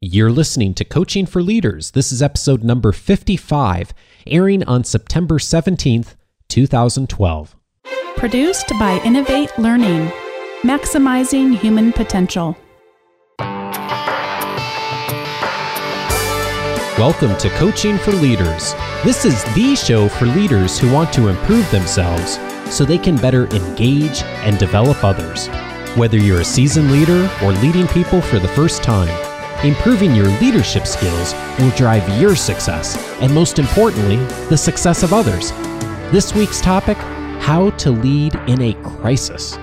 You're listening to Coaching for Leaders. This is episode number 55, airing on September 17th, 2012. Produced by Innovate Learning, maximizing human potential. Welcome to Coaching for Leaders. This is the show for leaders who want to improve themselves so they can better engage and develop others. Whether you're a seasoned leader or leading people for the first time, Improving your leadership skills will drive your success and, most importantly, the success of others. This week's topic How to Lead in a Crisis.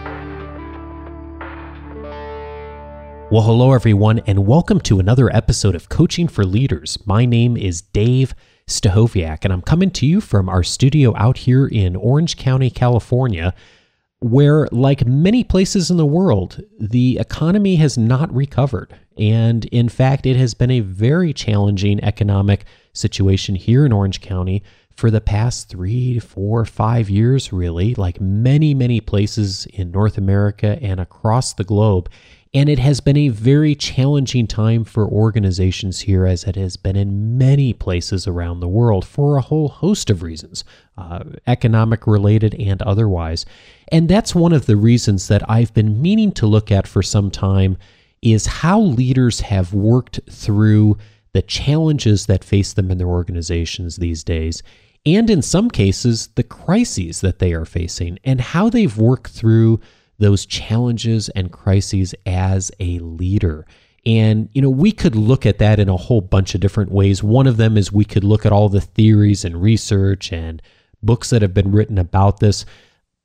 Well, hello, everyone, and welcome to another episode of Coaching for Leaders. My name is Dave Stachowiak, and I'm coming to you from our studio out here in Orange County, California where, like many places in the world, the economy has not recovered. And in fact, it has been a very challenging economic situation here in Orange County for the past three, four, five years, really, like many, many places in North America and across the globe. And it has been a very challenging time for organizations here, as it has been in many places around the world for a whole host of reasons, uh, economic related and otherwise. And that's one of the reasons that I've been meaning to look at for some time is how leaders have worked through the challenges that face them in their organizations these days and in some cases the crises that they are facing and how they've worked through those challenges and crises as a leader. And, you know, we could look at that in a whole bunch of different ways. One of them is we could look at all the theories and research and books that have been written about this.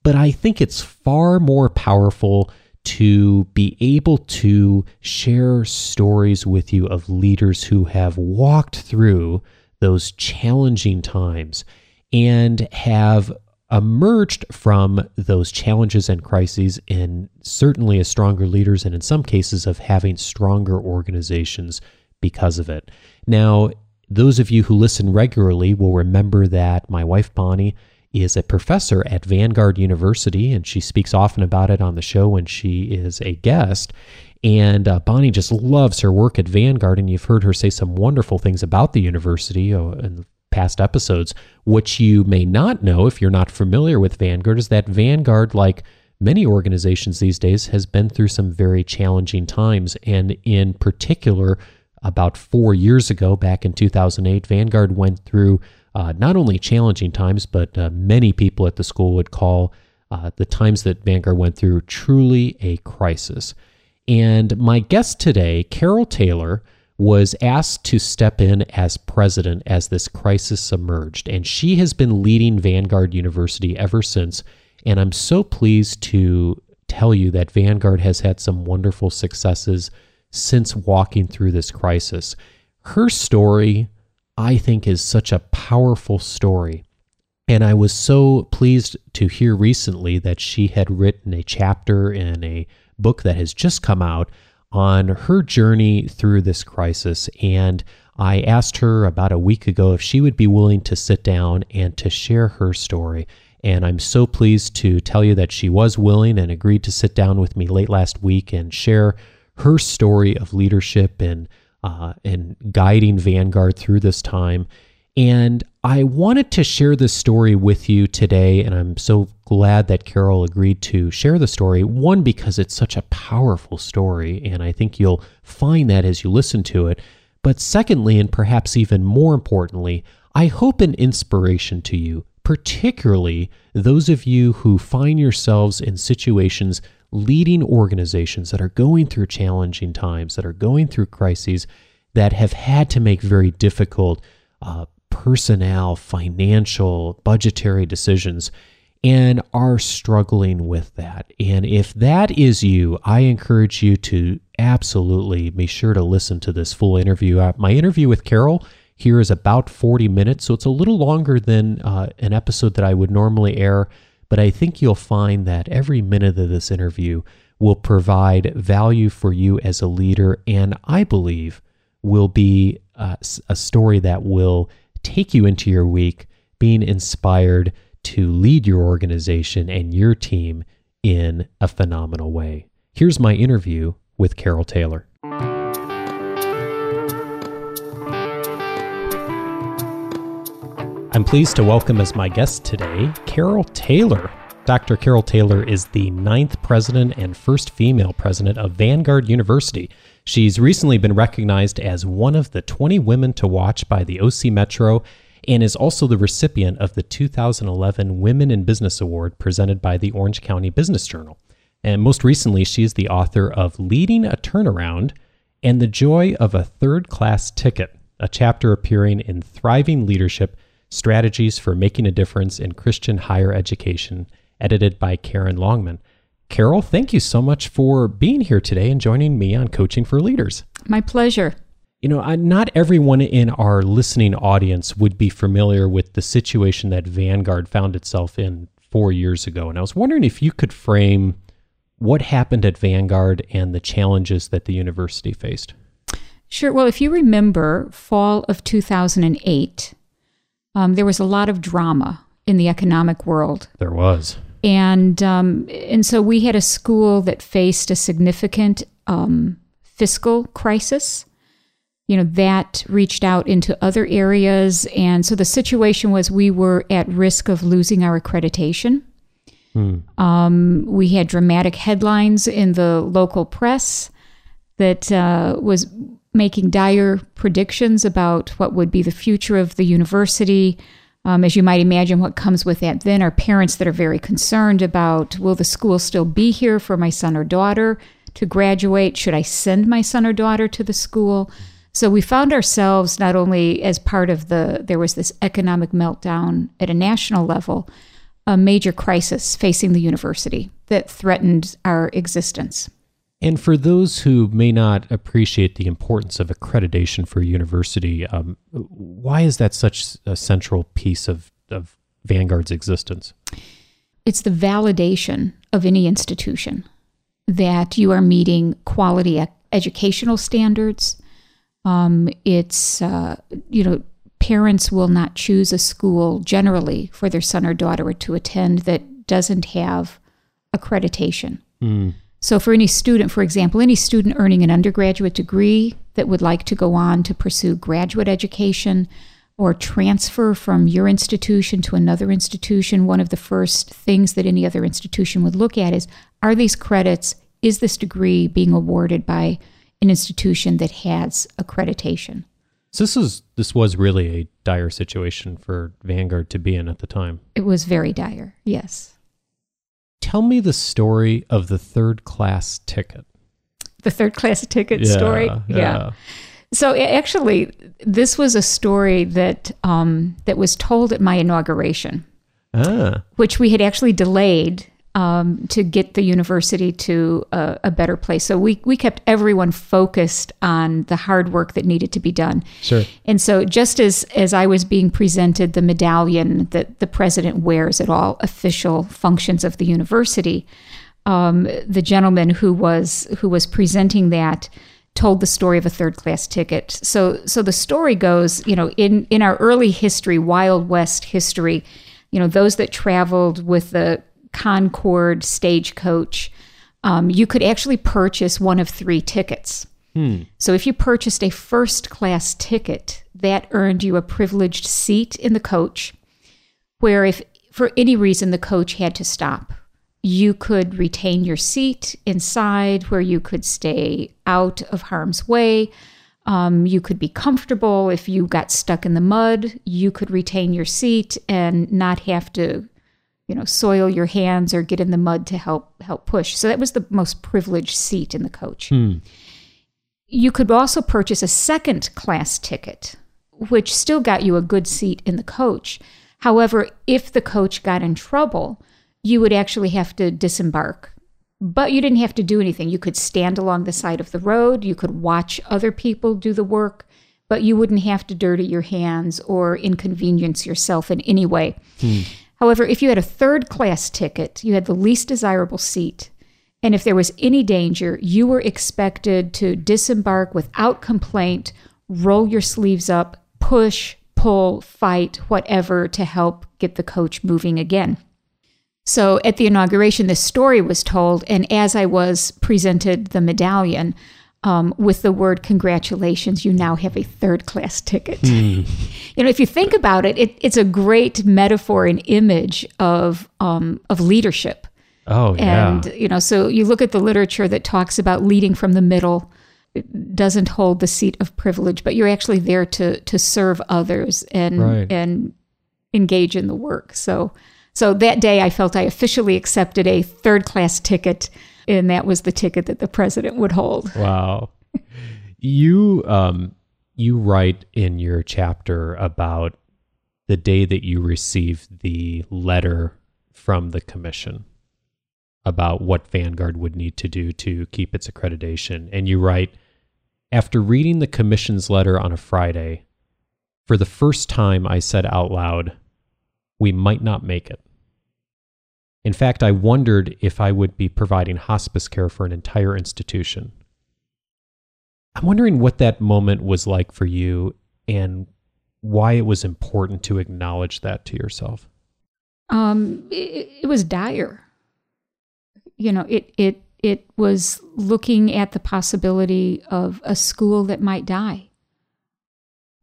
But I think it's far more powerful to be able to share stories with you of leaders who have walked through those challenging times and have emerged from those challenges and crises in certainly as stronger leaders and in some cases of having stronger organizations because of it. Now, those of you who listen regularly will remember that my wife Bonnie is a professor at Vanguard University, and she speaks often about it on the show when she is a guest. And uh, Bonnie just loves her work at Vanguard, and you've heard her say some wonderful things about the university uh, in past episodes. What you may not know, if you're not familiar with Vanguard, is that Vanguard, like many organizations these days, has been through some very challenging times. And in particular, about four years ago, back in 2008, Vanguard went through uh, not only challenging times, but uh, many people at the school would call uh, the times that Vanguard went through truly a crisis. And my guest today, Carol Taylor, was asked to step in as president as this crisis emerged. And she has been leading Vanguard University ever since. And I'm so pleased to tell you that Vanguard has had some wonderful successes since walking through this crisis. Her story I think is such a powerful story. And I was so pleased to hear recently that she had written a chapter in a book that has just come out on her journey through this crisis. And I asked her about a week ago if she would be willing to sit down and to share her story. And I'm so pleased to tell you that she was willing and agreed to sit down with me late last week and share her story of leadership and uh, and guiding Vanguard through this time. And I wanted to share this story with you today, and I'm so glad that Carol agreed to share the story. One, because it's such a powerful story, and I think you'll find that as you listen to it. But secondly, and perhaps even more importantly, I hope an inspiration to you, particularly those of you who find yourselves in situations leading organizations that are going through challenging times, that are going through crises, that have had to make very difficult uh, personnel, financial, budgetary decisions, and are struggling with that. And if that is you, I encourage you to absolutely be sure to listen to this full interview. Uh, my interview with Carol here is about 40 minutes, so it's a little longer than uh, an episode that I would normally air but I think you'll find that every minute of this interview will provide value for you as a leader, and I believe will be uh, a, a story that will take you into your week being inspired to lead your organization and your team in a phenomenal way. Here's my interview with Carol Taylor. I'm pleased to welcome as my guest today Carol Taylor. Dr. Carol Taylor is the ninth president and first female president of Vanguard University. She's recently been recognized as one of the 20 women to watch by the OC Metro and is also the recipient of the 2011 Women in Business Award presented by the Orange County Business Journal. And most recently, she is the author of Leading a Turnaround and the Joy of a Third Class Ticket, a chapter appearing in Thriving Leadership Strategies for Making a Difference in Christian Higher Education, edited by Karen Longman. Carol, thank you so much for being here today and joining me on Coaching for Leaders. My pleasure. You know, not everyone in our listening audience would be familiar with the situation that Vanguard found itself in four years ago. And I was wondering if you could frame what happened at Vanguard and the challenges that the university faced. Sure. Well, if you remember, fall of 2008, um, there was a lot of drama in the economic world. There was and um, and so we had a school that faced a significant um, fiscal crisis. You know that reached out into other areas, and so the situation was we were at risk of losing our accreditation. Hmm. Um, we had dramatic headlines in the local press that uh, was making dire predictions about what would be the future of the university. Um, as you might imagine, what comes with that then are parents that are very concerned about will the school still be here for my son or daughter to graduate? Should I send my son or daughter to the school? So we found ourselves not only as part of the, there was this economic meltdown at a national level, a major crisis facing the university that threatened our existence. And for those who may not appreciate the importance of accreditation for a university, um, why is that such a central piece of, of Vanguard's existence? It's the validation of any institution that you are meeting quality educational standards. Um, it's, uh, you know, parents will not choose a school generally for their son or daughter to attend that doesn't have accreditation. Mm. So, for any student, for example, any student earning an undergraduate degree that would like to go on to pursue graduate education or transfer from your institution to another institution, one of the first things that any other institution would look at is are these credits, is this degree being awarded by an institution that has accreditation? So this is this was really a dire situation for Vanguard to be in at the time. It was very dire. Yes. Tell me the story of the third class ticket. The third class ticket yeah, story? Yeah. yeah. So actually, this was a story that um, that was told at my inauguration, ah. which we had actually delayed um, to get the university to a, a, better place. So we, we kept everyone focused on the hard work that needed to be done. Sure. And so just as, as I was being presented the medallion that the president wears at all official functions of the university, um, the gentleman who was who was presenting that told the story of a third class ticket. So so the story goes, you know, in in our early history, Wild West history, you know, those that traveled with the Concord stagecoach, um, you could actually purchase one of three tickets. Hmm. So if you purchased a first class ticket, that earned you a privileged seat in the coach, where if for any reason the coach had to stop, you could retain your seat inside where you could stay out of harm's way. Um, you could be comfortable. If you got stuck in the mud, you could retain your seat and not have to you know, soil your hands or get in the mud to help help push. So that was the most privileged seat in the coach. Hmm. You could also purchase a second class ticket, which still got you a good seat in the coach. However, if the coach got in trouble, you would actually have to disembark. But you didn't have to do anything. You could stand along the side of the road, you could watch other people do the work, but you wouldn't have to dirty your hands or inconvenience yourself in any way. Hmm. However, if you had a third class ticket, you had the least desirable seat. And if there was any danger, you were expected to disembark without complaint, roll your sleeves up, push, pull, fight, whatever to help get the coach moving again. So at the inauguration, this story was told. And as I was presented the medallion, um, with the word congratulations, you now have a third class ticket. You know, if you think about it, it, it's a great metaphor and image of, um, of leadership. Oh, yeah. And, you know, so you look at the literature that talks about leading from the middle, it doesn't hold the seat of privilege, but you're actually there to, to serve others and, Right. and engage in the work. So, so that day I felt I officially accepted a third class ticket, and that was the ticket that the president would hold. Wow. you um you write in your chapter about the day that you received the letter from the commission about what Vanguard would need to do to keep its accreditation and you write after reading the commission's letter on a Friday for the first time I said out loud we might not make it. In fact, I wondered if I would be providing hospice care for an entire institution. I'm wondering what that moment was like for you and why it was important to acknowledge that to yourself. Um, it, it was dire. You know, it it it was looking at the possibility of a school that might die.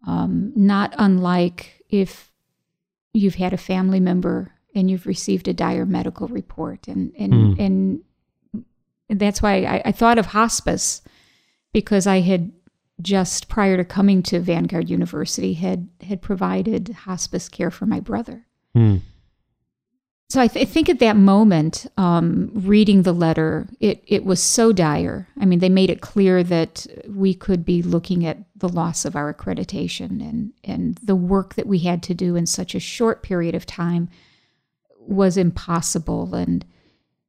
Um, not unlike if you've had a family member and you've received a dire medical report, and and Hmm. and that's why I, I thought of hospice because I had just prior to coming to Vanguard University had had provided hospice care for my brother. Hmm. So I, th- I think at that moment, um, reading the letter, it it was so dire. I mean, they made it clear that we could be looking at the loss of our accreditation, and and the work that we had to do in such a short period of time was impossible, and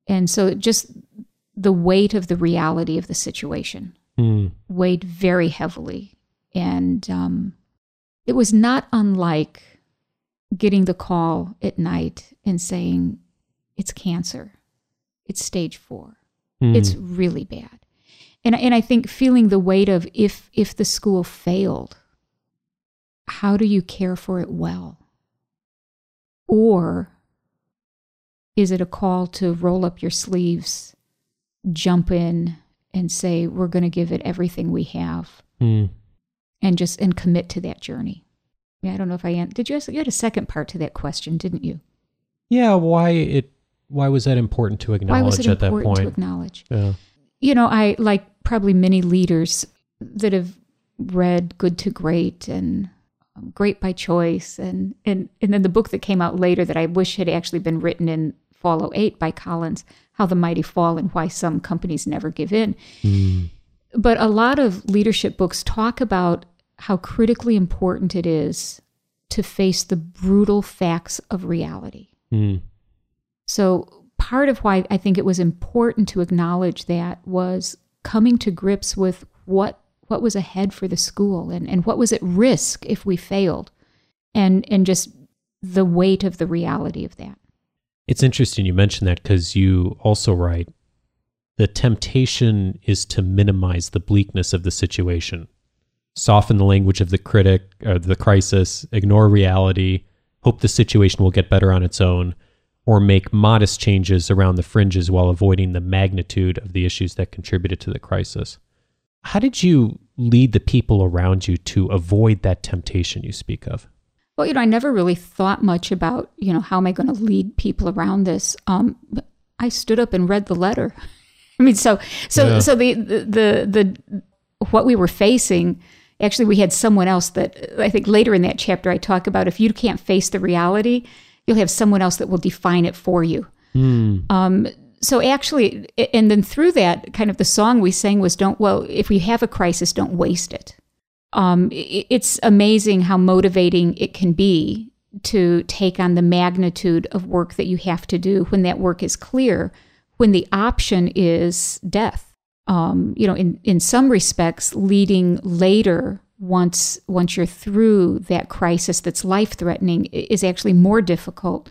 and so just the weight of the reality of the situation Hmm. weighed very heavily. And um, it was not unlike getting the call at night and saying, it's cancer, it's stage four, Hmm. it's really bad. And, and I think feeling the weight of if, if the school failed, how do you care for it well? Or is it a call to roll up your sleeves, jump in, and say, we're going to give it everything we have Hmm. and just and commit to that journey? Yeah, I don't know if I an- did. You ask, you had a second part to that question, didn't you? Yeah, why it why was that important to acknowledge Why was it at that important to point? acknowledge? yeah. You know, I like probably many leaders that have read Good to Great and um, Great by Choice, and and and then the book that came out later that I wish had actually been written in Fall 08 by Collins, How the Mighty Fall and Why Some Companies Never Give In. Hmm. But a lot of leadership books talk about how critically important it is to face the brutal facts of reality. Hmm. So, part of why I think it was important to acknowledge that was coming to grips with what what was ahead for the school and, and what was at risk if we failed and and just the weight of the reality of that. It's interesting you mentioned that because you also write the temptation is to minimize the bleakness of the situation, soften the language of the critic or the crisis, ignore reality, hope the situation will get better on its own, or make modest changes around the fringes while avoiding the magnitude of the issues that contributed to the crisis. How did you lead the people around you to avoid that temptation you speak of? Well, you know, I never really thought much about, you know, how am I going to lead people around this? Um, I stood up and read the letter. I mean, so so Yeah. so the, the the the what we were facing. Actually, we had someone else that I think later in that chapter I talk about. If you can't face the reality, you'll have someone else that will define it for you. Um, so actually, and then through that, kind of the song we sang was "Don't well, if we have a crisis, don't waste it." Um, it's amazing how motivating it can be to take on the magnitude of work that you have to do when that work is clear, when the option is death. Um, you know, in, in some respects, leading later once once you're through that crisis that's life threatening is actually more difficult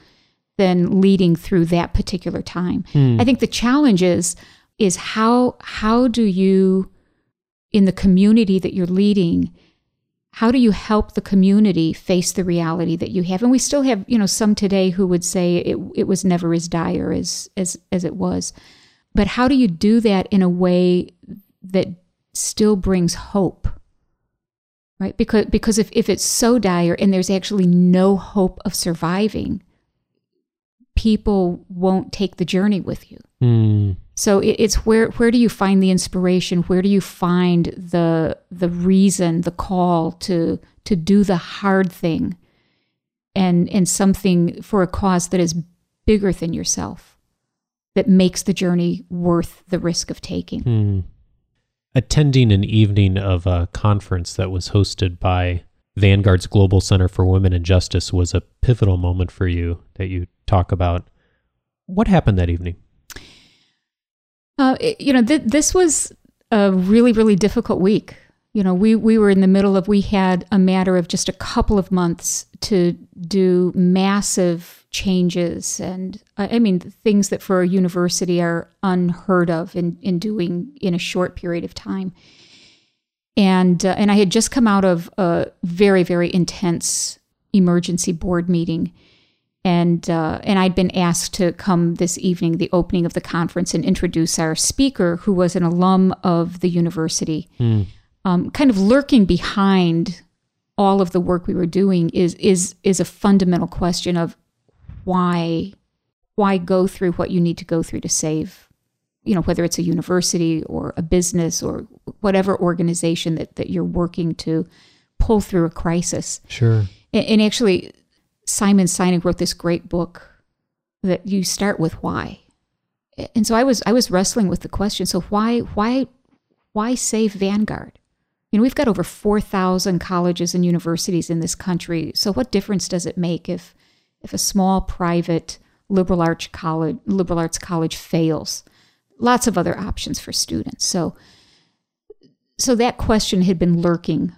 than leading through that particular time. I think the challenge is is how how do you in the community that you're leading how do you help the community face the reality that you have and we still have you know some today who would say it, it was never as dire as as as it was but how do you do that in a way that still brings hope. Right? Because because if, if it's so dire and there's actually no hope of surviving, people won't take the journey with you. Mm. So it, it's where where do you find the inspiration? Where do you find the the reason, the call to to do the hard thing, and and something for a cause that is bigger than yourself, that makes the journey worth the risk of taking. Mm. Attending an evening of a conference that was hosted by Vanguard's Global Center for Women and Justice was a pivotal moment for you that you talk about. What happened that evening? Uh, it- you know, th- this was a really, really difficult week. You know, we, we were in the middle of, we had a matter of just a couple of months to do massive changes. And I I mean, things that for a university are unheard of in, in doing in a short period of time. And, uh, and I had just come out of a very, very intense emergency board meeting and uh, and I'd been asked to come this evening, the opening of the conference, and introduce our speaker, who was an alum of the university. Um, kind of lurking behind all of the work we were doing is is is a fundamental question of why why go through what you need to go through to save, you know, whether it's a university or a business or whatever organization that that you're working to pull through a crisis. Sure. And, and actually, Simon Sinek wrote this great book that you start with why. And so I was I was wrestling with the question. So why why why save Vanguard? You know, we've got over four thousand colleges and universities in this country. So what difference does it make if if a small private liberal arts college liberal arts college fails? Lots of other options for students. So so that question had been lurking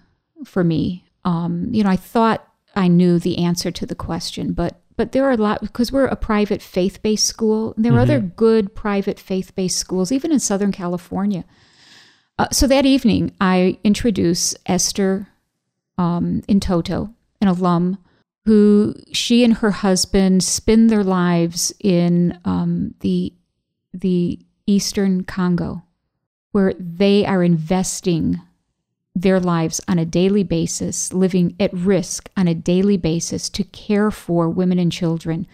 for me. Um, you know, I thought I knew the answer to the question, but but there are a lot because we're a private faith-based school. There are other good private faith-based schools, even in Southern California. Uh, so that evening, I introduce Esther um, in Toto, an alum who she and her husband spend their lives in um, the the Eastern Congo, where they are investing their lives on a daily basis, living at risk on a daily basis to care for women and children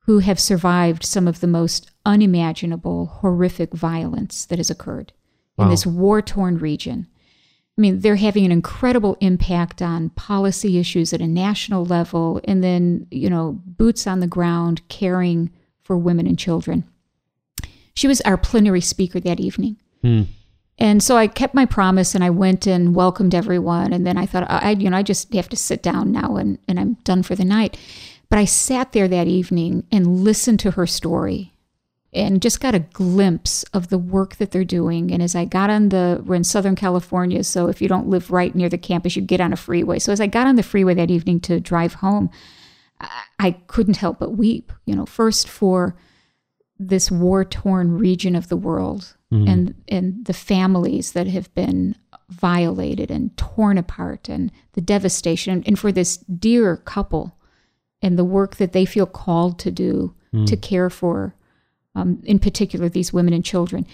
who have survived some of the most unimaginable, horrific violence that has occurred in this war torn region. I mean, they're having an incredible impact on policy issues at a national level, and then, you know, boots on the ground caring for women and children. She was our plenary speaker that evening. Hmm. And so I kept my promise and I went and welcomed everyone. And then I thought, I, you know, I just have to sit down now and, and I'm done for the night. But I sat there that evening and listened to her story and just got a glimpse of the work that they're doing. And as I got on the, we're in Southern California, so if you don't live right near the campus, you get on a freeway. So as I got on the freeway that evening to drive home, I, I couldn't help but weep. You know, first for this war torn region of the world and and the families that have been violated and torn apart and the devastation. And for this dear couple and the work that they feel called to do to care for um, in particular these women and children.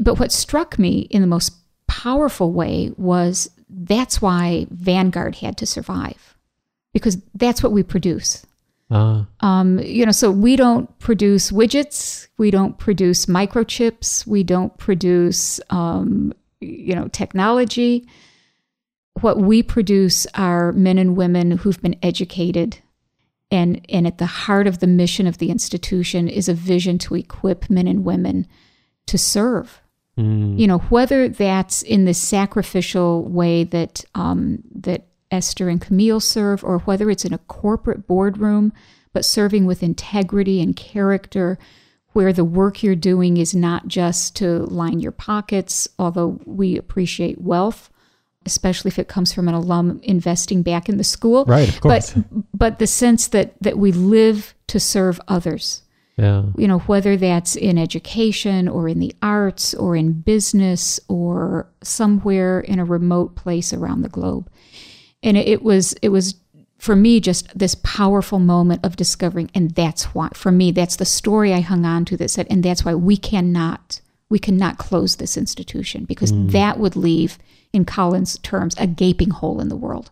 But what struck me in the most powerful way was that's why vanguard had to survive because that's what we produce Uh, um, you know, so we don't produce widgets, we don't produce microchips, we don't produce, um, you know, technology. What we produce are men and women who've been educated, and and at the heart of the mission of the institution is a vision to equip men and women to serve. mm, You know, whether that's in the sacrificial way that um, that Esther and Camille serve, or whether it's in a corporate boardroom, but serving with integrity and character, where the work you're doing is not just to line your pockets, although we appreciate wealth, especially if it comes from an alum investing back in the school. Right, of course. But but the sense that that we live to serve others yeah. you know, whether that's in education or in the arts or in business or somewhere in a remote place around the globe. And it, it was, it was for me just this powerful moment of discovering. And that's why, for me, that's the story I hung on to that said, and that's why we cannot We cannot close this institution because mm. that would leave, in Collins' terms, a gaping hole in the world.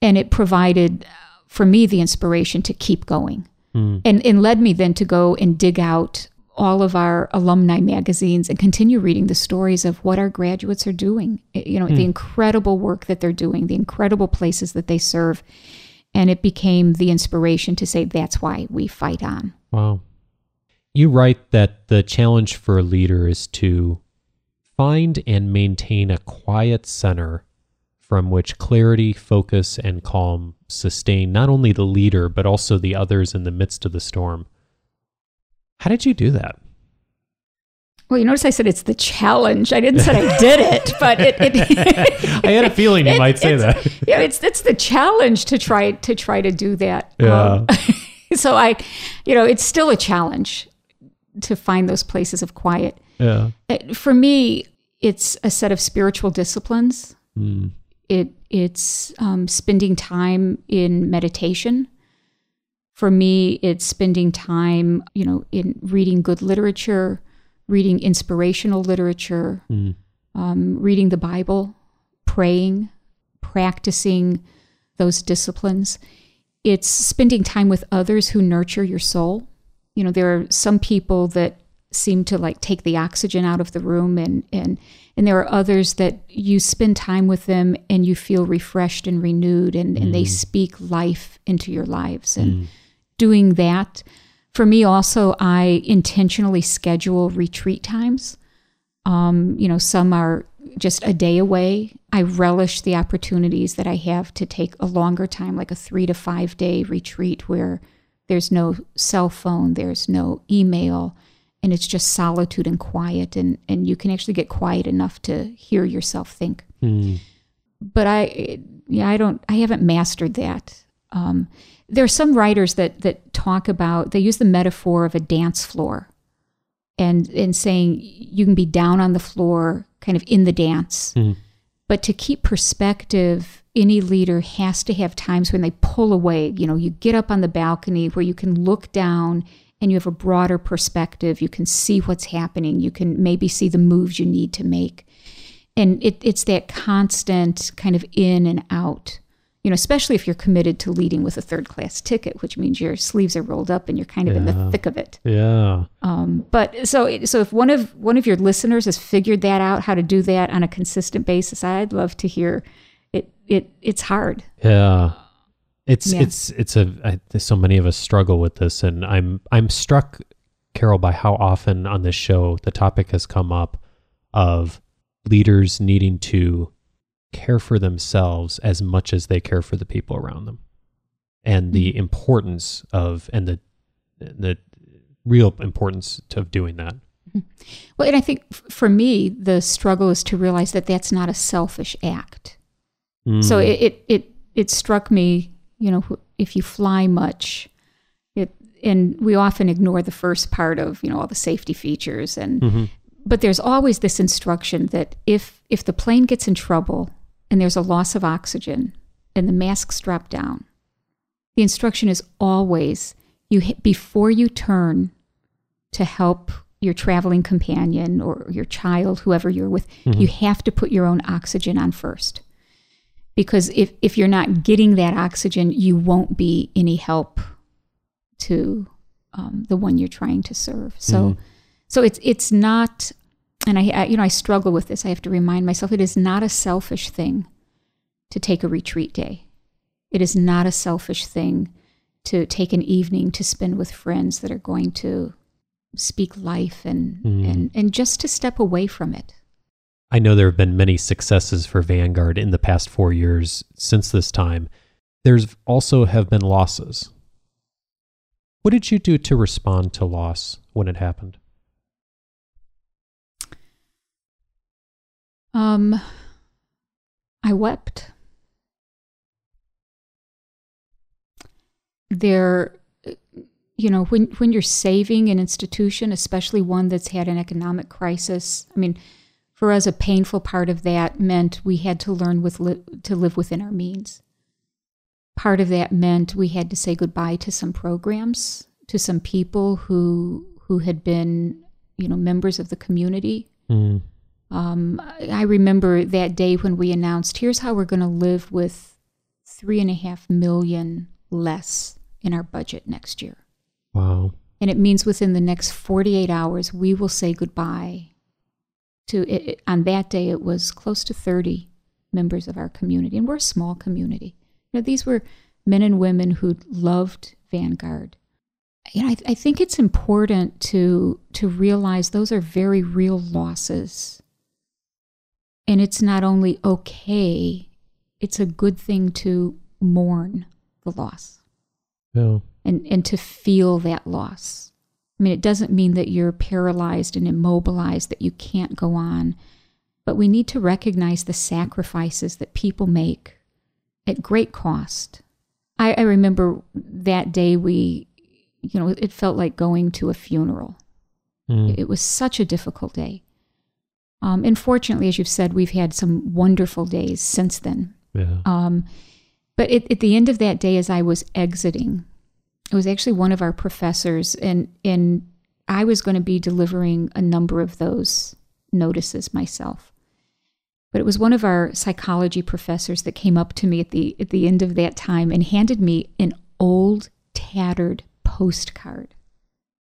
And it provided uh, for me the inspiration to keep going mm. and, and led me then to go and dig out all of our alumni magazines and continue reading the stories of what our graduates are doing. Eh, You know, the incredible work that they're doing, the incredible places that they serve. And it became the inspiration to say, that's why we fight on. Wow. You write that the challenge for a leader is to find and maintain a quiet center from which clarity, focus, and calm sustain not only the leader, but also the others in the midst of the storm. How did you do that? Well, you notice I said it's the challenge. I didn't say I did it, but it. it I had a feeling you it- might say that. Yeah, it's it's the challenge to try to try to do that. Yeah. Um, so I, you know, it's still a challenge to find those places of quiet. Yeah. For me, it's a set of spiritual disciplines. Mm. It it's um, spending time in meditation. For me, it's spending time, you know, in reading good literature, reading inspirational literature, Mm. um, reading the Bible, praying, practicing those disciplines. It's spending time with others who nurture your soul. You know, there are some people that seem to like take the oxygen out of the room and and and there are others that you spend time with them and you feel refreshed and renewed and, and they speak life into your lives and doing that for me also i intentionally schedule retreat times um, you know some are just a day away i relish the opportunities that i have to take a longer time like a three to five day retreat where there's no cell phone there's no email and it's just solitude and quiet and, and you can actually get quiet enough to hear yourself think Mm. but I, yeah, I don't, I haven't mastered that. Um, there are some writers that that talk about they use the metaphor of a dance floor, and and saying you can be down on the floor, kind of in the dance, Mm. but to keep perspective, any leader has to have times when they pull away. You know, you get up on the balcony where you can look down and you have a broader perspective. You can see what's happening. You can maybe see the moves you need to make and it, it's that constant kind of in and out you know especially if you're committed to leading with a third class ticket which means your sleeves are rolled up and you're kind of in the thick of it Yeah. um, but so so if one of one of your listeners has figured that out how to do that on a consistent basis i'd love to hear it it it's hard Yeah. It's Yeah. it's it's a I, so many of us struggle with this and I'm I'm struck Carol by how often on this show the topic has come up of leaders needing to care for themselves as much as they care for the people around them. And the importance of and the the real importance of doing that. well and i think f- for me the struggle is to realize that that's not a selfish act So Mm. it, it it it struck me, you know, if you fly much, it and we often ignore the first part of you know all the safety features and Mhm. but there's always this instruction that if if the plane gets in trouble and there's a loss of oxygen and the masks drop down, the instruction is always you before you turn to help your traveling companion or your child, whoever you're with, you have to put your own oxygen on first. Because if, if you're not getting that oxygen, you won't be any help to um, the one you're trying to serve. So, so it's it's not, and I, I you know I struggle with this. I have to remind myself it is not a selfish thing to take a retreat day. It is not a selfish thing to take an evening to spend with friends that are going to speak life and Mm. and and just to step away from it. I know there have been many successes for Vanguard in the past four years since this time. There's also have been losses. What did you do to respond to loss when it happened? Um, I wept. There, you know, when when you're saving an institution, especially one that's had an economic crisis, I mean, for us, a painful part of that meant we had to learn with li- to live within our means. Part of that meant we had to say goodbye to some programs, to some people who who had been you know, members of the community. Mm. Um, I remember that day when we announced, here's how we're going to live with three and a half million less in our budget next year. Wow. And it means within the next 48 hours, we will say goodbye to it. On that day, it was close to 30 members of our community, and we're a small community. You know, these were men and women who loved Vanguard. You know, I, I think it's important to to realize those are very real losses, and it's not only okay; it's a good thing to mourn the loss and, and to feel that loss. I mean, it doesn't mean that you're paralyzed and immobilized, that you can't go on, but we need to recognize the sacrifices that people make at great cost. I, I remember that day we, you know, it felt like going to a funeral. Mm. It was such a difficult day. Um, and fortunately, as you've said, we've had some wonderful days since then. Yeah. Um, but it, at the end of that day, as I was exiting, it was actually one of our professors, and and I was going to be delivering a number of those notices myself. But it was one of our psychology professors that came up to me at the at the end of that time and handed me an old, tattered postcard.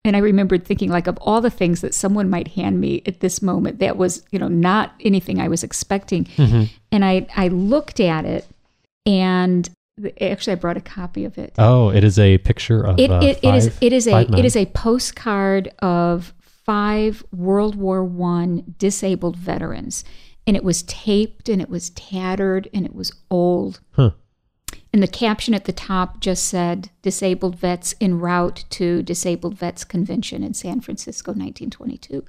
And I remembered thinking, like, of all the things that someone might hand me at this moment, that was, you know, not anything I was expecting. Mhm. And I, I looked at it, and actually, I brought a copy of it. Oh, it is a picture of It, uh, it, it is five- it is a men. it is a postcard of five World War One disabled veterans, and it was taped and it was tattered and it was old. Huh. And the caption at the top just said "Disabled Vets en route to Disabled Vets Convention in San Francisco, 1922."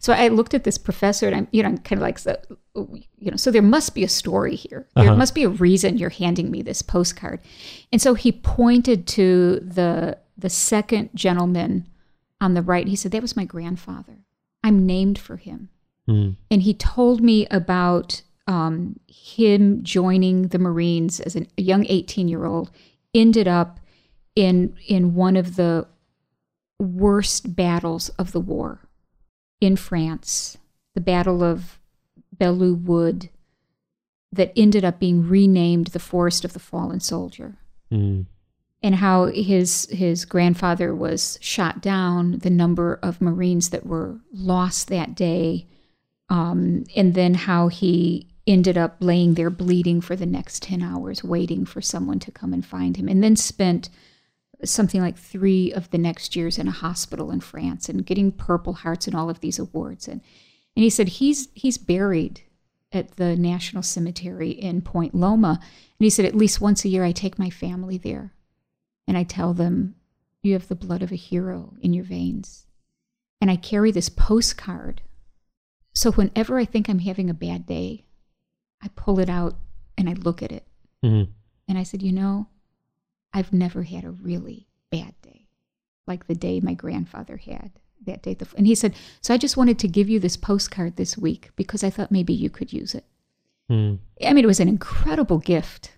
So I looked at this professor, and I'm, you know, I'm kind of like, so, you know, so there must be a story here. There Uh-huh. must be a reason you're handing me this postcard. And so he pointed to the the second gentleman on the right. He said, "That was my grandfather. I'm named for him." Mm. and he told me about um, him joining the Marines as an, a young 18 year old. Ended up in in one of the worst battles of the war in France, the Battle of Belleau Wood, that ended up being renamed the Forest of the Fallen Soldier Mm. and how his his grandfather was shot down, the number of Marines that were lost that day, um, and then how he ended up laying there bleeding for the next ten hours, waiting for someone to come and find him, and then spent something like three of the next years in a hospital in France and getting Purple Hearts and all of these awards. And and he said he's he's buried at the National Cemetery in Point Loma. And he said at least once a year I take my family there and I tell them you have the blood of a hero in your veins. And I carry this postcard. So whenever I think I'm having a bad day, I pull it out and I look at it. Mm. And I said, you know, I've never had a really bad day like the day my grandfather had that day. And he said, so I just wanted to give you this postcard this week because I thought maybe you could use it. Mm. I mean, it was an incredible gift.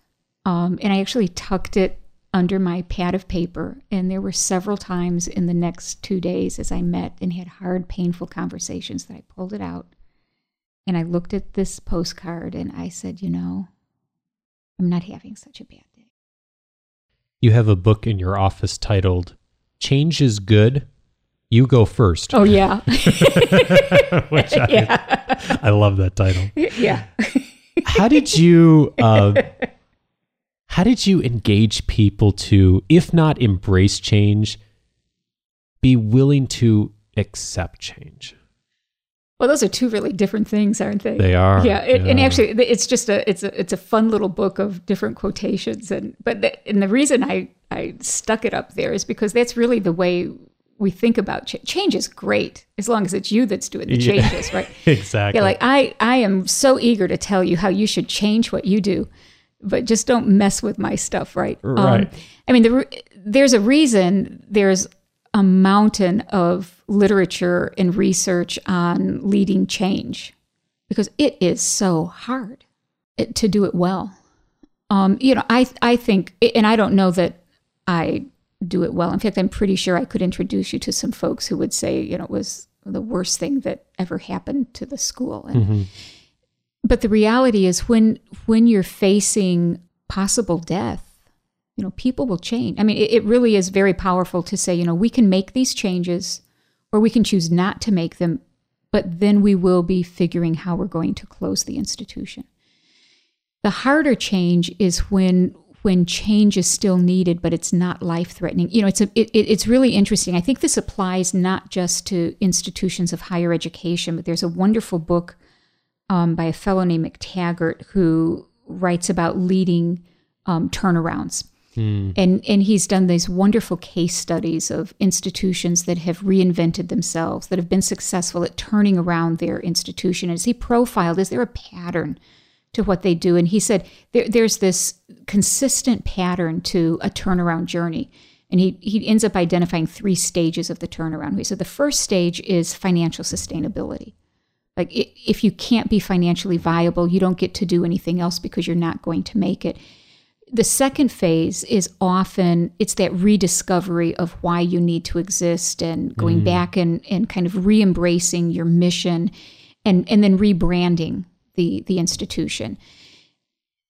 Um, and I actually tucked it under my pad of paper. And there were several times in the next two days as I met and had hard, painful conversations that I pulled it out and I looked at this postcard and I said, you know, I'm not having such a bad day. You have a book in your office titled "Change is Good." You go first. Oh, yeah. Which I, yeah. I love that title. yeah. How did you uh, how did you engage people to, if not embrace change, be willing to accept change? Well, those are two really different things, aren't they? They are. Yeah, it, and actually, it's just a it's a it's a fun little book of different quotations, and but the, and the reason I I stuck it up there is because that's really the way we think about change. Change is great as long as it's you that's doing the Yeah. changes, right? exactly. Yeah, like I I am so eager to tell you how you should change what you do, but just don't mess with my stuff, right? Um, Right. I mean, the, re- there's a reason there's a mountain of literature and research on leading change because it is so hard to do it well. Um, you know, I I think, and I don't know that I do it well. In fact, I'm pretty sure I could introduce you to some folks who would say, you know, it was the worst thing that ever happened to the school. And, But the reality is, when when you're facing possible death, you know, people will change. I mean, it, it really is very powerful to say, you know, we can make these changes, or we can choose not to make them, but then we will be figuring how we're going to close the institution. The harder change is when when change is still needed, but it's not life threatening. You know, it's a it, it's really interesting. I think this applies not just to institutions of higher education, but there's a wonderful book um, by a fellow named McTaggart who writes about leading um, turnarounds. Hmm. And, and he's done these wonderful case studies of institutions that have reinvented themselves, that have been successful at turning around their institution. As he profiled, is there a pattern to what they do? And he said there, there's this consistent pattern to a turnaround journey. And he, he ends up identifying three stages of the turnaround. He said the first stage is financial sustainability. Like if you can't be financially viable, you don't get to do anything else because you're not going to make it. The second phase is often it's that rediscovery of why you need to exist and going back and, and kind of re-embracing your mission and, and then rebranding the, the institution.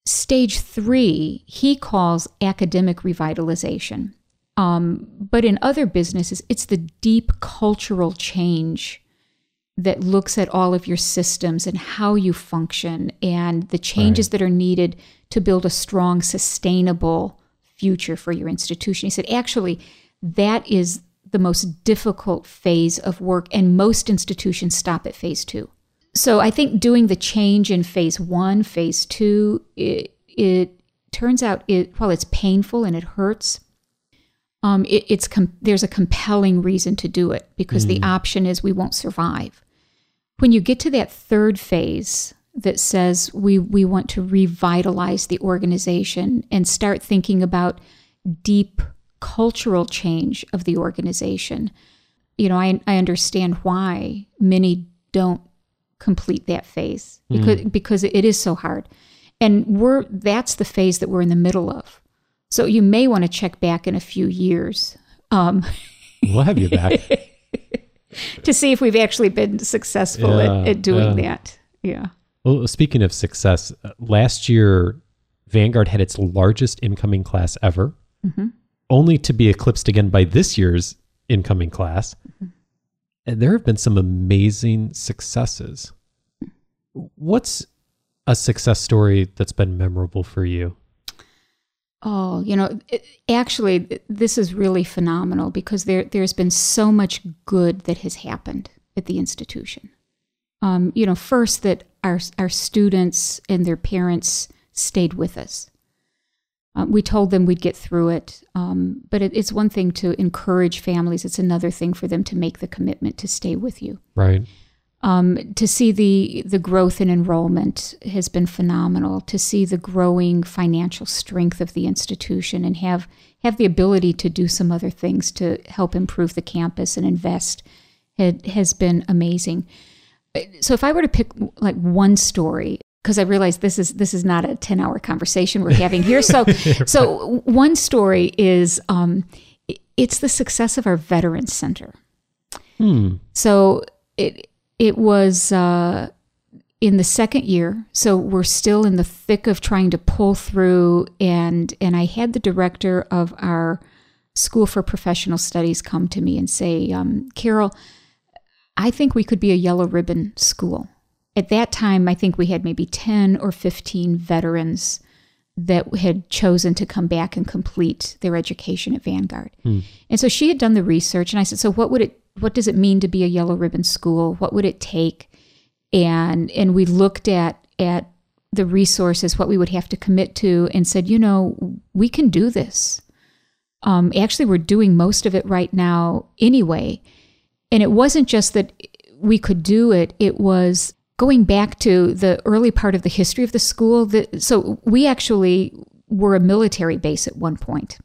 Stage three, he calls academic revitalization. Um, but in other businesses, it's the deep cultural change that looks at all of your systems and how you function and the changes that are needed to build a strong, sustainable future for your institution. He said, actually, that is the most difficult phase of work, and most institutions stop at phase two. So I think doing the change in phase one, phase two, it, it turns out it while it's painful and it hurts, um, it, it's com- there's a compelling reason to do it because the option is we won't survive. When you get to that third phase that says we we want to revitalize the organization and start thinking about deep cultural change of the organization, you know, I I understand why many don't complete that phase because because it is so hard. And we're that's the phase that we're in the middle of. So you may want to check back in a few years um, We'll have you back. to see if we've actually been successful Yeah, at, at doing yeah. that. Yeah. well, speaking of success, uh, last year Vanguard had its largest incoming class ever, only to be eclipsed again by this year's incoming class. And there have been some amazing successes. What's a success story that's been memorable for you? Oh, you know, it, actually, this is really phenomenal because there there's been so much good that has happened at the institution. Um, you know, first that our our students and their parents stayed with us. Um, we told them we'd get through it, um, but it, it's one thing to encourage families. It's another thing for them to make the commitment to stay with you. Right. Um, to see the the growth in enrollment has been phenomenal. To see the growing financial strength of the institution and have have the ability to do some other things to help improve the campus and invest had, has been amazing. So if I were to pick like one story, because I realize this is this is not a ten hour conversation we're having here. So so one story is um, it's the success of our Veterans Center. So it it was uh, in the second year, so we're still in the thick of trying to pull through. And and I had the director of our School for Professional Studies come to me and say, um, Carol, I think we could be a yellow ribbon school. At that time, I think we had maybe ten or fifteen veterans that had chosen to come back and complete their education at Vanguard. And so she had done the research and I said, so what would it what does it mean to be a yellow ribbon school? What would it take? And and we looked at at the resources, what we would have to commit to, and said, you know, we can do this. Um, actually, we're doing most of it right now anyway. And it wasn't just that we could do it, it was going back to the early part of the history of the school. That, so we actually were a military base at one point.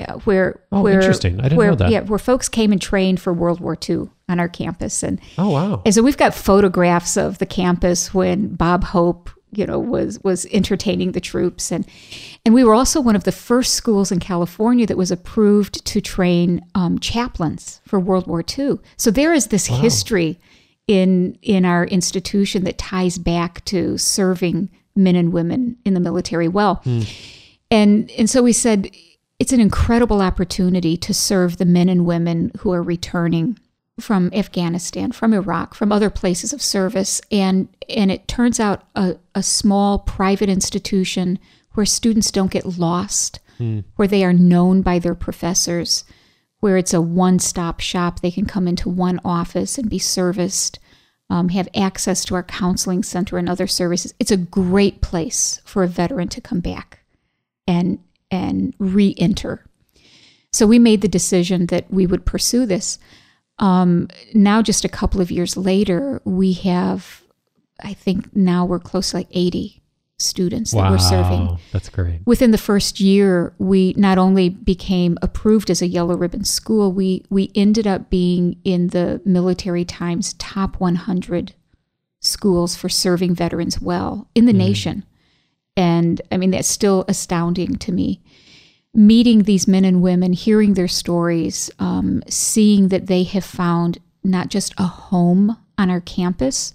Uh, where Oh, where interesting. I didn't where, know that. Yeah, where folks came and trained for World War II on our campus, and Oh wow. and so we've got photographs of the campus when Bob Hope you know was was entertaining the troops and and we were also one of the first schools in California that was approved to train um, chaplains for World War II. So there is this wow. history in in our institution that ties back to serving men and women in the military well. Mm. And and so we said it's an incredible opportunity to serve the men and women who are returning from Afghanistan, from Iraq, from other places of service. And, and it turns out a, a small private institution where students don't get lost, mm. where they are known by their professors, where it's a one stop shop. They can come into one office and be serviced, um, have access to our counseling center and other services. It's a great place for a veteran to come back and, and re enter. So we made the decision that we would pursue this. Um, now, just a couple of years later, we have, I think now we're close to like 80 students wow, that we're serving. That's great. Within the first year, we not only became approved as a yellow ribbon school, we we ended up being in the Military Times top 100 schools for serving veterans well in the mm. nation. And I mean that's still astounding to me meeting these men and women, hearing their stories, um, seeing that they have found not just a home on our campus,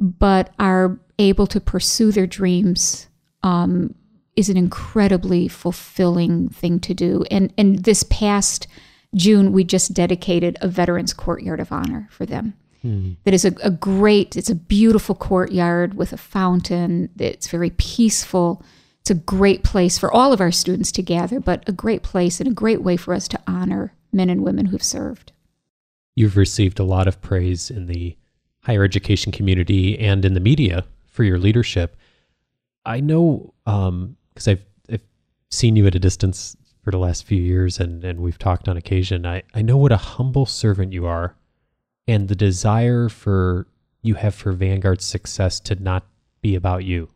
but are able to pursue their dreams um, is an incredibly fulfilling thing to do. And and this past June, we just dedicated a Veterans Courtyard of Honor for them. Hmm. That is a, a great, it's a beautiful courtyard with a fountain. It's very peaceful it's a great place for all of our students to gather, but a great place and a great way for us to honor men and women who've served. You've received a lot of praise in the higher education community and in the media for your leadership. I know because um, I've, I've seen you at a distance for the last few years and, and we've talked on occasion. I, I know what a humble servant you are and the desire for you have for Vanguard's success to not be about you,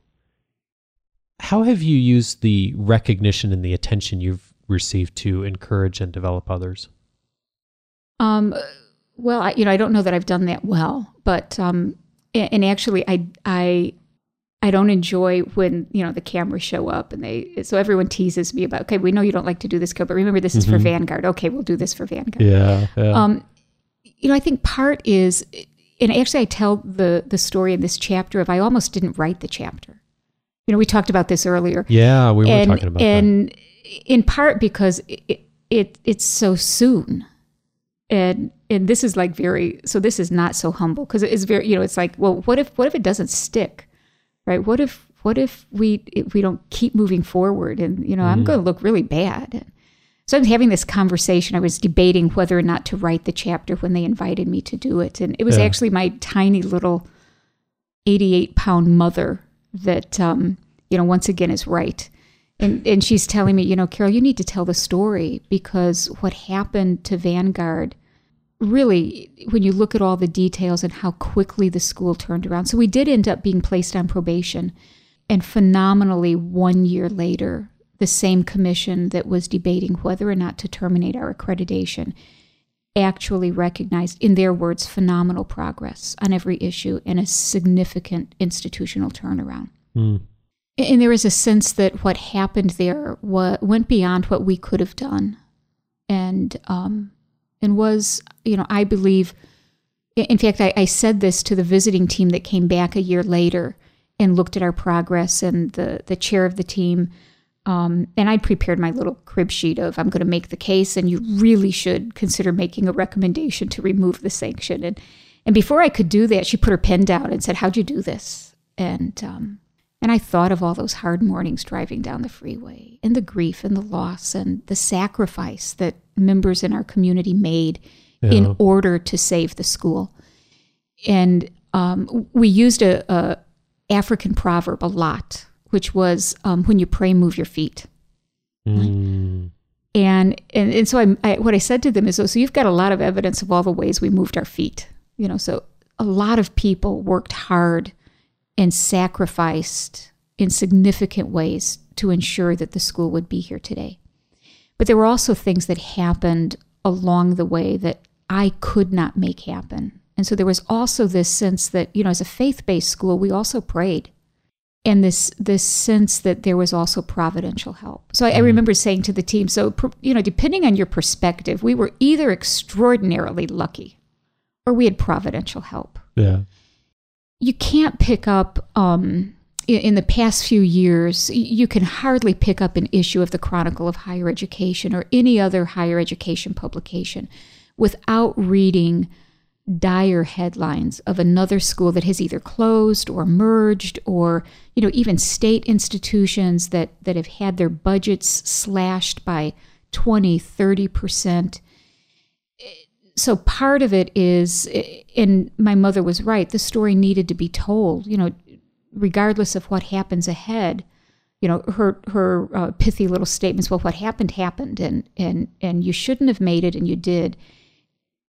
how have you used the recognition and the attention you've received to encourage and develop others? Um, well, I, you know, I don't know that I've done that well, but um, and actually, I I I don't enjoy when you know the cameras show up and they so everyone teases me about okay, we know you don't like to do this, code but remember this is mm-hmm. for Vanguard. Okay, we'll do this for Vanguard. Yeah, yeah. Um, you know, I think part is, and actually, I tell the the story in this chapter of I almost didn't write the chapter you know, we talked about this earlier. Yeah, we were and, talking about that. and in part because it, it it's so soon. And and this is like very so this is not so humble because it's very you know it's like well what if what if it doesn't stick right what if what if we if we don't keep moving forward and you know mm. I'm going to look really bad so I'm having this conversation I was debating whether or not to write the chapter when they invited me to do it and it was yeah. actually my tiny little 88 pound mother that um, you know once again is right. And and she's telling me, you know, Carol, you need to tell the story because what happened to Vanguard really when you look at all the details and how quickly the school turned around. So we did end up being placed on probation and phenomenally 1 year later the same commission that was debating whether or not to terminate our accreditation actually recognized, in their words, phenomenal progress on every issue and a significant institutional turnaround. Mm. And there is a sense that what happened there went beyond what we could have done, and um, and was, you know, I believe. In fact, I, I said this to the visiting team that came back a year later and looked at our progress, and the the chair of the team um, and I'd prepared my little crib sheet of I'm going to make the case, and you really should consider making a recommendation to remove the sanction. And and before I could do that, she put her pen down and said, "How'd you do this?" And um, and I thought of all those hard mornings driving down the freeway, and the grief and the loss and the sacrifice that members in our community made yeah. in order to save the school. And um, we used a, a African proverb a lot which was um, when you pray, move your feet. Mm. And, and and so I, I, what I said to them is, oh, so you've got a lot of evidence of all the ways we moved our feet. You know, so a lot of people worked hard and sacrificed in significant ways to ensure that the school would be here today. But there were also things that happened along the way that I could not make happen. And so there was also this sense that, you know, as a faith based school, we also prayed and this this sense that there was also providential help. So I, I remember saying to the team, so you know, depending on your perspective, we were either extraordinarily lucky, or we had providential help. Yeah, you can't pick up. Um, in, in the past few years, you can hardly pick up an issue of the Chronicle of Higher Education or any other higher education publication without reading dire headlines of another school that has either closed or merged or you know even state institutions that that have had their budgets slashed by 20 30% so part of it is and my mother was right the story needed to be told you know regardless of what happens ahead you know her her uh, pithy little statements well what happened happened and and and you shouldn't have made it and you did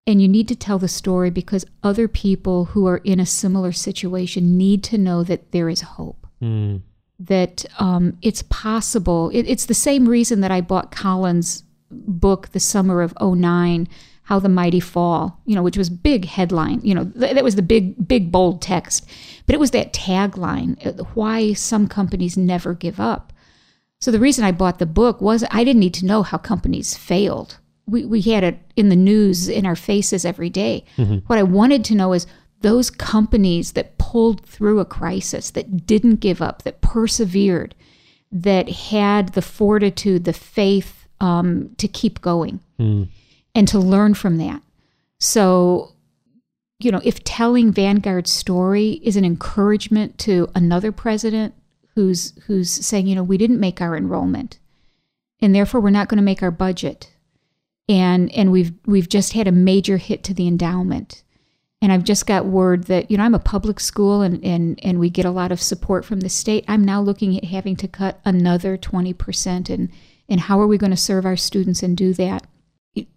and you need to tell the story because other people who are in a similar situation need to know that there is hope. Mm. That um, it's possible. It, it's the same reason that I bought Collins' book, The Summer of 09, How the Mighty Fall, you know, which was big headline. You know, th- that was the big, big, bold text. But it was that tagline uh, why some companies never give up. So the reason I bought the book was I didn't need to know how companies failed we, we had it in the news in our faces every day. Mm-hmm. What I wanted to know is those companies that pulled through a crisis, that didn't give up, that persevered, that had the fortitude, the faith um, to keep going mm. and to learn from that. So, you know, if telling Vanguard's story is an encouragement to another president who's who's saying, you know, we didn't make our enrollment, and therefore we're not going to make our budget and and we've we've just had a major hit to the endowment and I've just got word that you know I'm a public school and and and we get a lot of support from the state. I'm now looking at having to cut another 20% and and how are we going to serve our students and do that?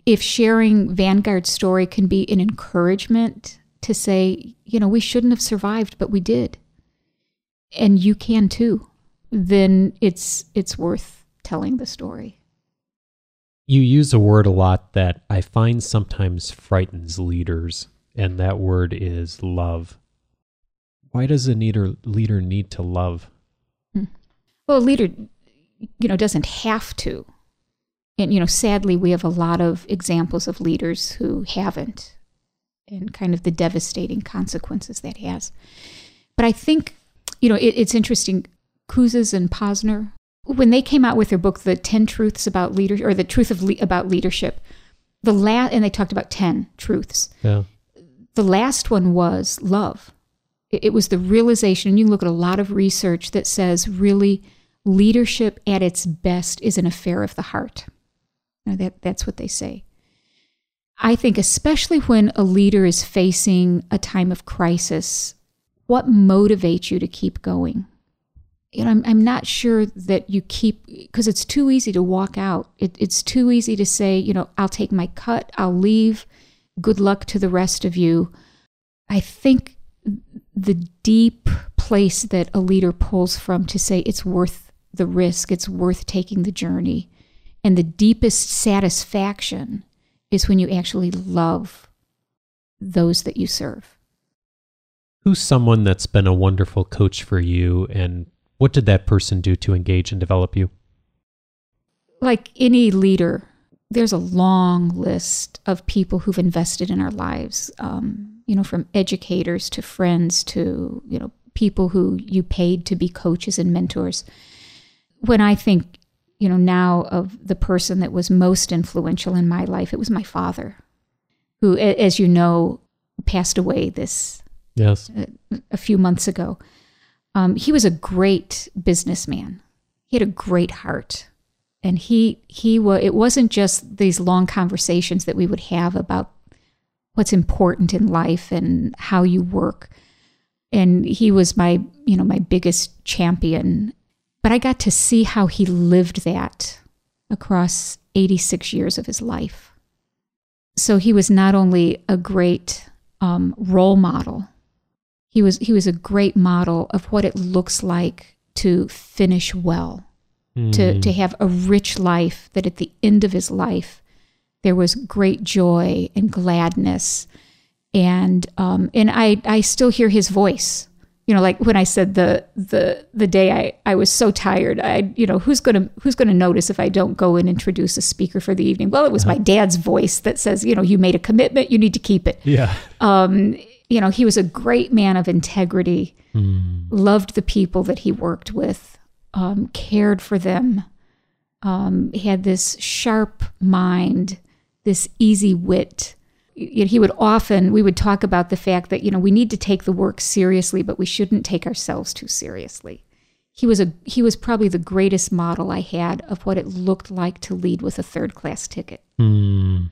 If sharing Vanguard's story can be an encouragement to say, you know, we shouldn't have survived but we did. And you can too. Then it's it's worth telling the story. You use a word a lot that I find sometimes frightens leaders, and that word is love. Why does a leader leader need to love? Hmm. Well, a leader, you know, doesn't have to. And you know, sadly, we have a lot of examples of leaders who haven't, and kind of the devastating consequences that has. But I think, you know, it, it's interesting. Kouzes and Posner, when they came out with their book, The 10 Truths About Leadership, or The Truth of Le- About Leadership, the last, and they talked about 10 truths. Yeah. The last one was love. It, it was the realization, and you look at a lot of research that says really leadership at its best is an affair of the heart. Now that, that's what they say. I think, especially when a leader is facing a time of crisis, what motivates you to keep going? You know, I'm, I'm not sure that you keep, because it's too easy to walk out. It, it's too easy to say, you know, I'll take my cut, I'll leave, good luck to the rest of you. I think the deep place that a leader pulls from to say it's worth the risk, it's worth taking the journey, and the deepest satisfaction is when you actually love those that you serve. Who's someone that's been a wonderful coach for you and what did that person do to engage and develop you? Like any leader, there's a long list of people who've invested in our lives. Um, you know, from educators to friends to you know people who you paid to be coaches and mentors. When I think, you know, now of the person that was most influential in my life, it was my father, who, as you know, passed away this yes a, a few months ago. Um, he was a great businessman. He had a great heart, and he he was. It wasn't just these long conversations that we would have about what's important in life and how you work. And he was my you know my biggest champion. But I got to see how he lived that across 86 years of his life. So he was not only a great um, role model he was he was a great model of what it looks like to finish well, mm. to hmm. to have a rich life. That at the end of his life, there was great joy and gladness, and um, and I I still hear his voice you know, like when I said the the the day I, I was so tired, I you know who's gonna who's gonna notice if I don't go and introduce a speaker for the evening? Well, it was my dad's voice that says, you know, you made a commitment, you need to keep it. Yeah. Um, you know, he was a great man of integrity, loved the people that he worked with, um, cared for them, um, he had this sharp mind, this easy wit. He would often, we would talk about the fact that, you know, we need to take the work seriously, but we shouldn't take ourselves too seriously. He was a he was probably the greatest model I had of what it looked like to lead with a third class ticket. Hmm.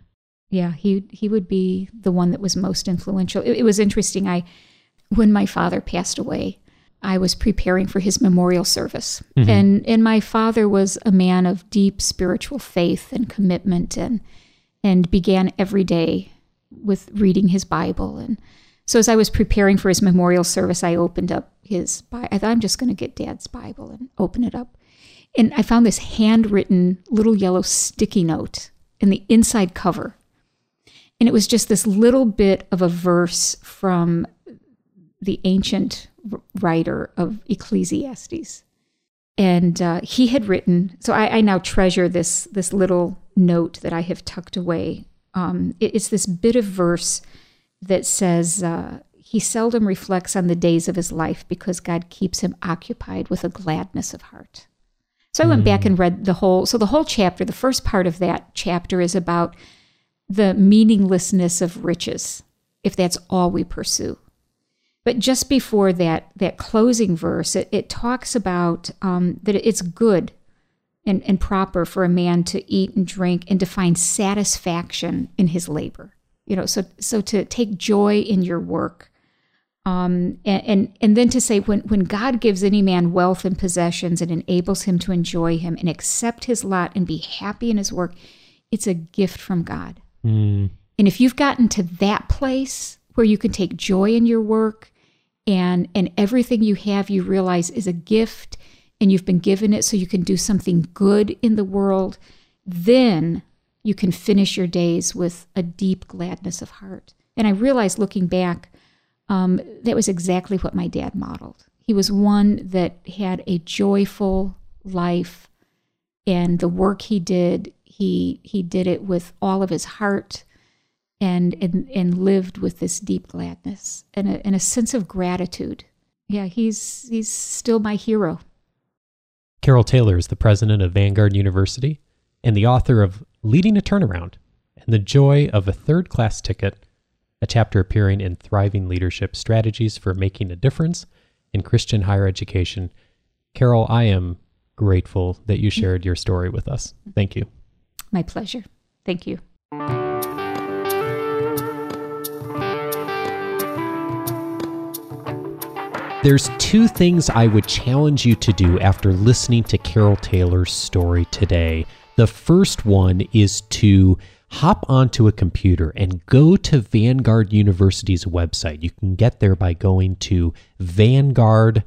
Yeah, he he would be the one that was most influential. It, it was interesting. I when my father passed away, I was preparing for his memorial service, mm-hmm. and and my father was a man of deep spiritual faith and commitment, and and began every day with reading his Bible. And so as I was preparing for his memorial service, I opened up his Bible. I thought I'm just going to get Dad's Bible and open it up, and I found this handwritten little yellow sticky note in the inside cover. And it was just this little bit of a verse from the ancient writer of Ecclesiastes. And uh, he had written, so I, I now treasure this, this little note that I have tucked away. Um, it- it's this bit of verse that says, uh, He seldom reflects on the days of his life because God keeps him occupied with a gladness of heart. So I went back and read the whole, so the whole chapter, the first part of that chapter is about the meaninglessness of riches if that's all we pursue. But just before that, that closing verse, it, it talks about um, that it's good and, and proper for a man to eat and drink and to find satisfaction in his labor. You know, so so to take joy in your work, um, and, and and then to say when when God gives any man wealth and possessions and enables him to enjoy him and accept his lot and be happy in his work, it's a gift from God. Hmm. And if you've gotten to that place where you can take joy in your work and and everything you have you realize is a gift and you've been given it so you can do something good in the world, then you can finish your days with a deep gladness of heart. And I realized looking back, um, that was exactly what my dad modeled. He was one that had a joyful life, and the work he did, he he did it with all of his heart, and and and lived with this deep gladness and a, and a sense of gratitude. Yeah, he's he's still my hero. Carol Taylor is the president of Vanguard University and the author of Leading a Turnaround and the Joy of a Third Class Ticket, a chapter appearing in Thriving Leadership Strategies for Making a Difference in Christian Higher Education. Carol, I am grateful that you shared your story with us. Thank you. My pleasure. Thank you. There's two things I would challenge you to do after listening to Carol Taylor's story today. The first one is to hop onto a computer and go to Vanguard University's website. You can get there by going to vanguard.edu.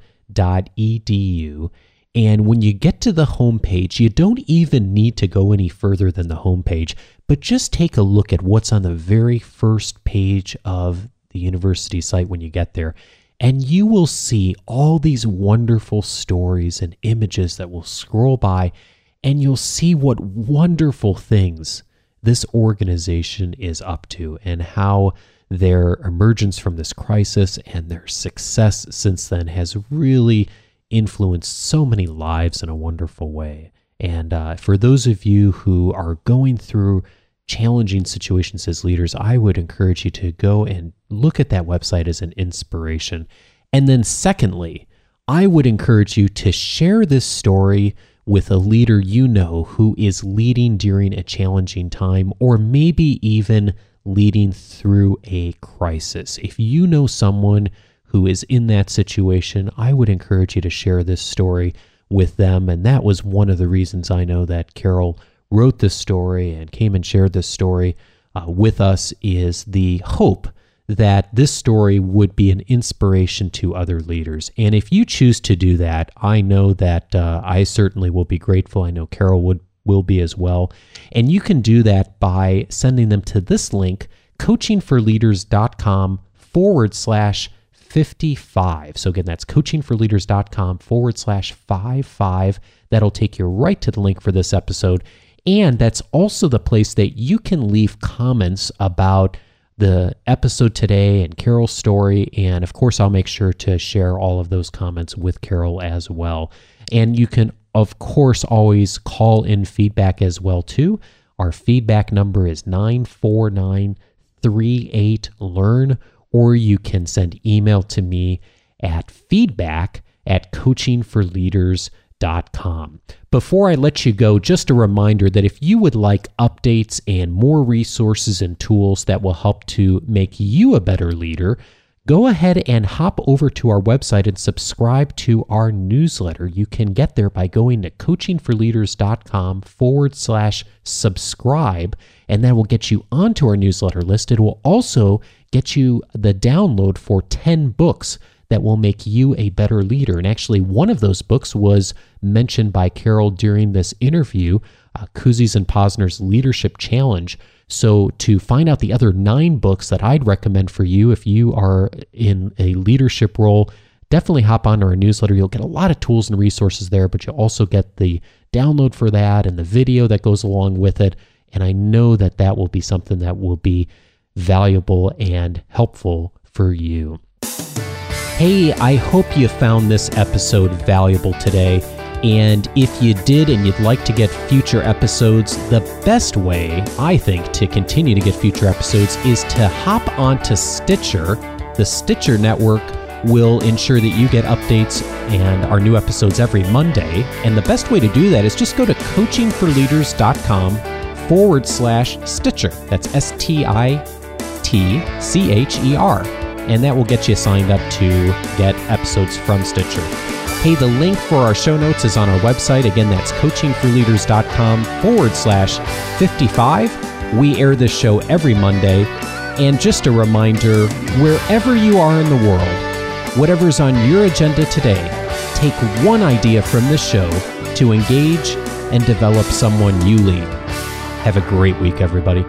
And when you get to the homepage, you don't even need to go any further than the homepage, but just take a look at what's on the very first page of the university site when you get there. And you will see all these wonderful stories and images that will scroll by, and you'll see what wonderful things this organization is up to and how their emergence from this crisis and their success since then has really influenced so many lives in a wonderful way. And uh, for those of you who are going through challenging situations as leaders, I would encourage you to go and look at that website as an inspiration. And then, secondly, I would encourage you to share this story with a leader you know who is leading during a challenging time or maybe even leading through a crisis. If you know someone who is in that situation, I would encourage you to share this story with them. And that was one of the reasons I know that Carol wrote this story and came and shared this story uh, with us is the hope that this story would be an inspiration to other leaders. And if you choose to do that, I know that uh, I certainly will be grateful. I know Carol would will be as well. And you can do that by sending them to this link, coachingforleaders.com forward slash 55. So again, that's coachingforleaders.com forward slash 55. That'll take you right to the link for this episode. And that's also the place that you can leave comments about the episode today and Carol's story. And of course, I'll make sure to share all of those comments with Carol as well. And you can, of course, always call in feedback as well too. Our feedback number is 94938 learn or you can send email to me at feedback at coachingforleaders.com. Before I let you go, just a reminder that if you would like updates and more resources and tools that will help to make you a better leader, go ahead and hop over to our website and subscribe to our newsletter. You can get there by going to coachingforleaders.com forward slash subscribe, and that will get you onto our newsletter list. It will also get you the download for 10 books that will make you a better leader. And actually, one of those books was mentioned by Carol during this interview, uh, Kouzes and Posner's Leadership Challenge. So, to find out the other nine books that I'd recommend for you if you are in a leadership role, definitely hop on our newsletter. You'll get a lot of tools and resources there, but you'll also get the download for that and the video that goes along with it. And I know that that will be something that will be valuable and helpful for you. Hey, I hope you found this episode valuable today. And if you did and you'd like to get future episodes, the best way, I think, to continue to get future episodes is to hop onto Stitcher. The Stitcher network will ensure that you get updates and our new episodes every Monday. And the best way to do that is just go to coachingforleaders.com forward slash Stitcher. That's S T I T C H E R. And that will get you signed up to get episodes from Stitcher. Hey, the link for our show notes is on our website. Again, that's coachingforleaders.com forward slash 55. We air this show every Monday. And just a reminder wherever you are in the world, whatever's on your agenda today, take one idea from this show to engage and develop someone you lead. Have a great week, everybody.